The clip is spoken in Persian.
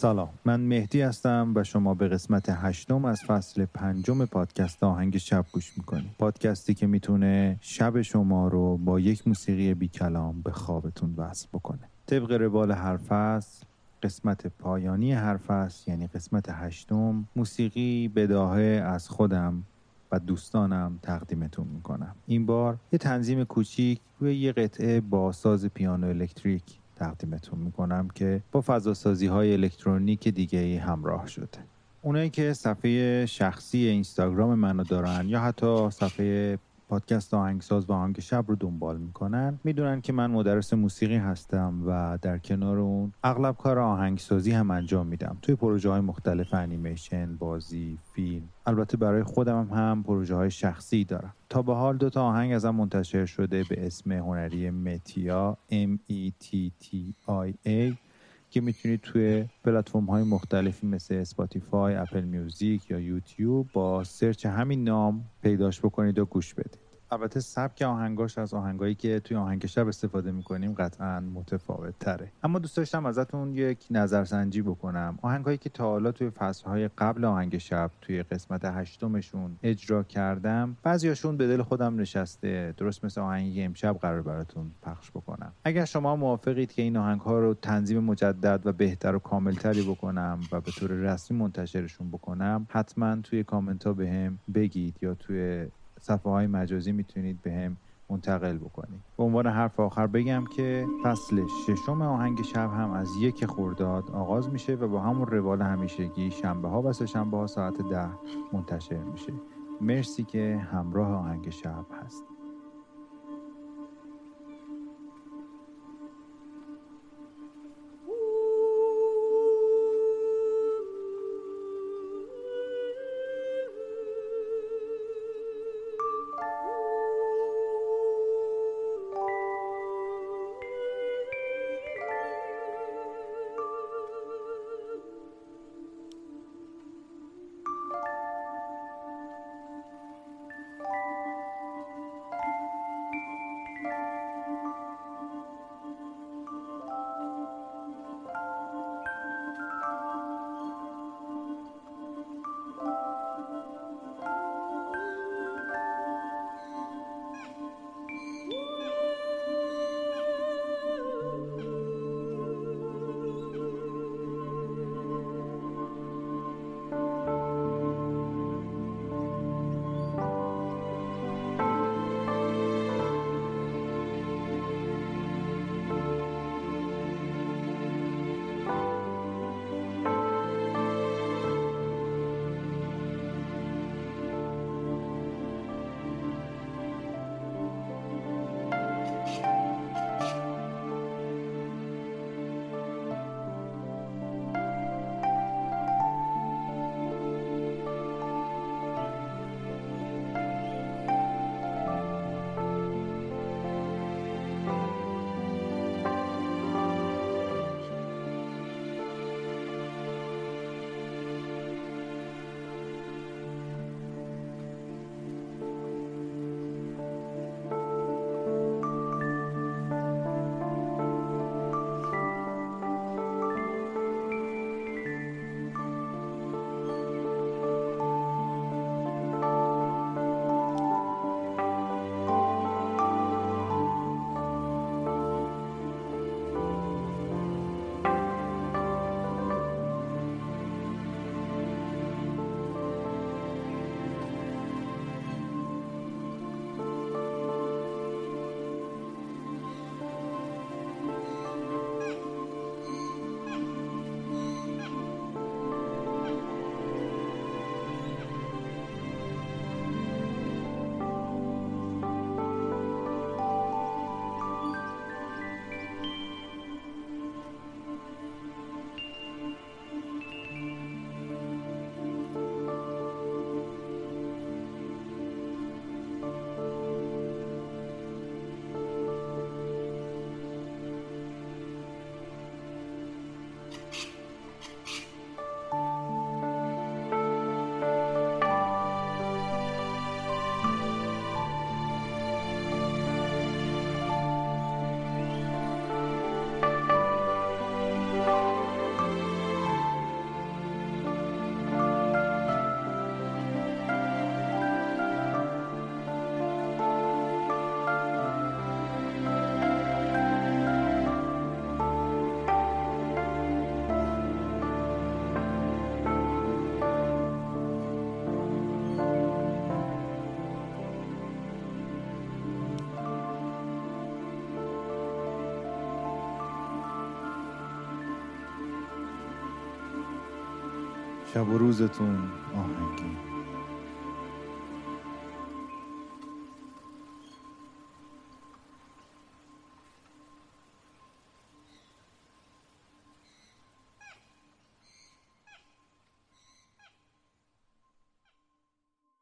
سلام. من مهدی هستم و شما به قسمت هشتم از فصل پنجم پادکست آهنگ شب گوش می‌کنید. پادکستی که می‌تونه شب شما رو با یک موسیقی بی کلام به خوابتون وصل بکنه. طبق روال هر فصل قسمت پایانی هر فصل یعنی قسمت هشتم موسیقی بداهه از خودم و دوستانم تقدیمتون می‌کنم. این بار یه تنظیم کوچیک روی یه قطعه با ساز پیانو الکتریک تقدیمتون می‌کنم که با فضاسازی های الکترونیک دیگه ای همراه شده. اونایی که صفحه شخصی اینستاگرام منو دارن یا حتی صفحه پادکست آهنگساز و آهنگ شب رو دنبال می‌کنن. می‌دونن که من مدرس موسیقی هستم و در کنار اون اغلب کار آهنگسازی هم انجام میدم. توی پروژه های مختلف انیمیشن بازی فیلم. البته برای خودم هم, پروژه های شخصی دارم. تا به حال دو تا آهنگ ازم منتشر شده به اسم هنری متیا M E T T I A. که می‌تونید توی پلتفرم های مختلفی مثل Spotify، Apple Music یا یوتیوب با search همین نام پیداش بکنید و گوش بدید. البته سبک آهنگاش از آهنگایی که توی آهنگ شب استفاده می‌کنیم قطعا متفاوت تره اما دوست داشتم ازتون یک نظرسنجی بکنم. آهنگایی که تا حالا توی فصلهای قبل آهنگ شب توی قسمت هشتمشون اجرا کردم بعضیاشون به دل خودم نشسته. درست مثل آهنگی که امشب قراره براتون پخش بکنم. اگر شما موافقید که این آهنگ ها رو تنظیم مجدد و بهتر و کاملتری بکنم و به طور رسمی منتشرشون بکنم حتما توی کامنت بهم بگید یا توی صفحه های مجازی می‌تونید به هم منتقل بکنید. به عنوان حرف آخر بگم که فصل ششم آهنگ شب هم از یک خورداد آغاز میشه و با همون روال همیشگی شنبه ها و سه شنبه ها ساعت ده منتشر میشه. مرسی که همراه آهنگ شب هست شب و روزتون آهنگین